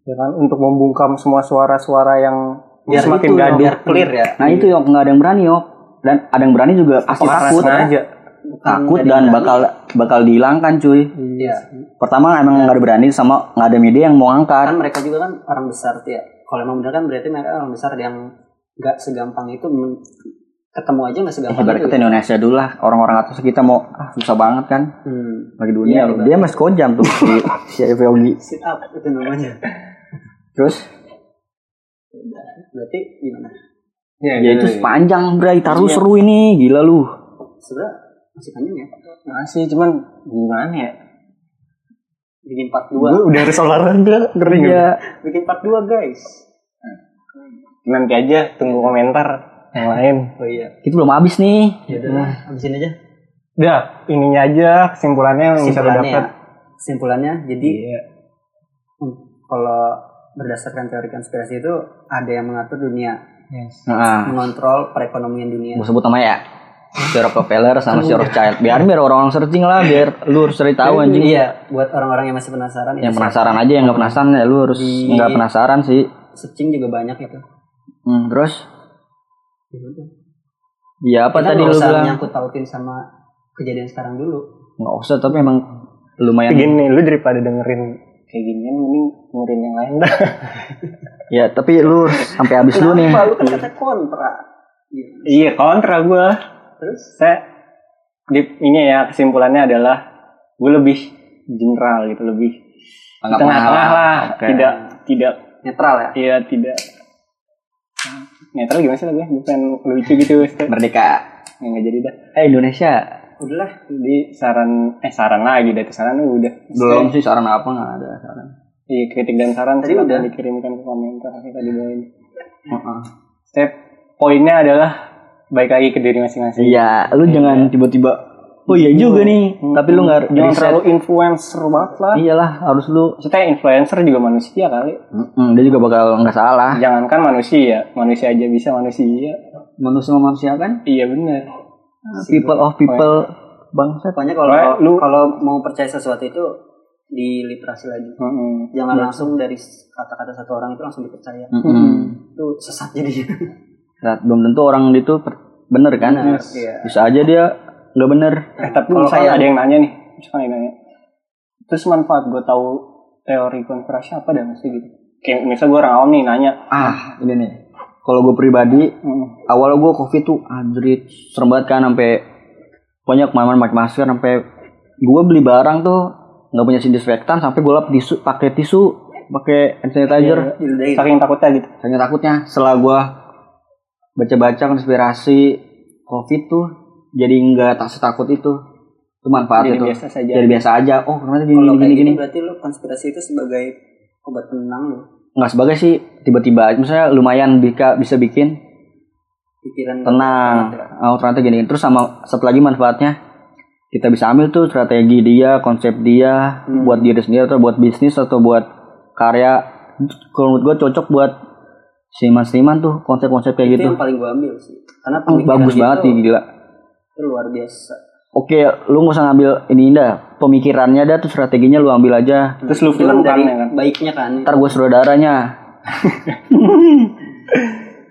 ya kan untuk membungkam semua suara-suara yang Biar semakin itu, gaduh biar clear ya. nah itu yok nggak ada yang berani yok dan ada yang berani juga pasti Apakah takut sengaja takut Jadi dan berani. bakal bakal dihilangkan cuy Iya. pertama emang nggak ada berani sama nggak ada media yang mau Kan angkat mereka juga kan orang besar tuh ya. Kalau emang bener kan berarti mereka orang besar yang nggak segampang itu ketemu aja nggak segampang ibarat itu. kita Indonesia dulu lah orang-orang atas kita mau ah, susah banget kan Hmm. bagi dunia Iya, dia masih kojam tuh si si Yogi Sit up itu namanya. terus Berarti gimana? Ya, ya itu panjang bray taruh Iya. seru ini gila lu Sebenarnya masih panjang ya. masih cuman gimana ya Bikin part 2. gue udah harus olahraga *laughs* kering iya Bikin part 2 guys. nanti aja tunggu komentar yang lain Oh iya. kita belum habis nih Ya udah, habisin aja. udah ininya aja kesimpulannya yang bisa dapat ya. Kesimpulannya jadi Iya. hmm, kalau berdasarkan teori konspirasi itu ada yang mengatur dunia, nah mengontrol perekonomian dunia. gue sebut namanya ya. Si Rockefeller sama si Rothschild biar biar orang-orang searching lah biar lu harus cari tahu anjing. Iya, buat orang-orang yang masih penasaran yang penasaran aja yang nggak penasaran ya lu harus nggak penasaran sih. searching juga banyak itu. hmm, terus? Ya udah. ya apa Kita tadi lu bilang? nyangkut pautin sama kejadian sekarang dulu. nggak usah tapi emang lumayan gini lu daripada dengerin kayak ginian mending dengerin yang lain dah *laughs* ya tapi lu sampai habis lu nih? Lu kan kata kontra. Iya. iya kontra gue Terus? saya di ini ya kesimpulannya adalah gue lebih general gitu lebih Tengah-tengah lah. Oke. tidak tidak Netral ya. iya tidak netral gimana sih lagi bukan lucu gitu merdeka Ya, nggak jadi dah eh Indonesia Udahlah. jadi saran eh saran lagi dari saran udah. Belum sih saran apa nggak ada saran. Iya kritik dan saran Tadi udah. dikirimkan ke komentar nanti tadi doain Heeh. step poinnya adalah baik lagi ke diri masing-masing. Iya lu jangan tiba-tiba oh iya juga nih tapi lu nggak jangan riset. terlalu influencer banget lah. Iyalah harus lu Maksudnya influencer juga manusia kali. Mm-mm, dia juga bakal nggak salah. Jangankan manusia manusia aja bisa manusia. Manusia manusia kan? Iya bener people of people bangsa Pokoknya kalau lu- kalau mau percaya sesuatu itu di literasi lagi. Mm-mm. Jangan langsung dari kata-kata satu orang itu langsung dipercaya. Mm-mm. Itu sesat jadi. *laughs* Nah, belum tentu orang itu bener kan Benar, iya. bisa aja dia nggak bener eh tapi Kalau kayak- ada yang nanya nih misalnya ada yang nanya terus manfaat gue tahu teori konspirasi apa dah mesti gitu kayak misalnya gue orang awam nih nanya ah ini nih kalau gue pribadi mm, awalnya gue covid tuh anjrit serem banget kan sampai banyak ke mana-mana pakai masker sampai gue beli barang tuh nggak punya disinfektan sampai gue lap tisu pakai tisu pakai hand sanitizer. Diludahin. saking takutnya gitu. Saking takutnya setelah gue baca-baca konspirasi covid tuh jadi nggak tak setakut itu. Itu manfaat jadi itu biasa saja. Jadi biasa aja. Oh ternyata gini Kalau gini gini, gini gini. berarti lu konspirasi itu sebagai obat penenang lu. Nggak sebagai sih tiba-tiba misalnya lumayan bisa bisa bikin. Pikiran tenang. oh ternyata gini. Terus sama satu lagi manfaatnya. Kita bisa ambil tuh strategi dia konsep dia Hmm. buat diri sendiri atau buat bisnis atau buat karya. Kalau menurut gue cocok buat seniman-seniman tuh konsep-konsep kayak Itu gitu. yang paling gua ambil sih. Karena Oh, bagus banget nih gila. Itu luar biasa. Oke lu nggak usah ngambil ini dah pemikirannya dah tuh strateginya lu ambil aja terus lu kan filmkan dari ya kan baiknya kan. ntar gue saudaranya *laughs*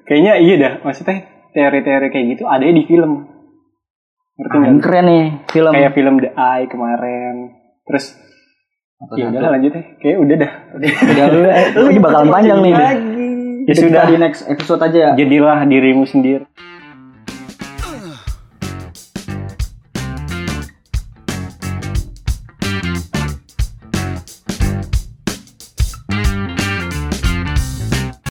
Kayaknya iya dah, maksudnya teori-teori kayak gitu ada di film. Ngerti nggak? Anjing, keren nih film. Kayak film The Eye kemarin. Terus ya udah lah, lanjut deh. Kayak udah dah. Udah lu, eh, *laughs* ini bakalan panjang nih. Ya Kita sudah, di next episode aja ya. jadilah dirimu sendiri.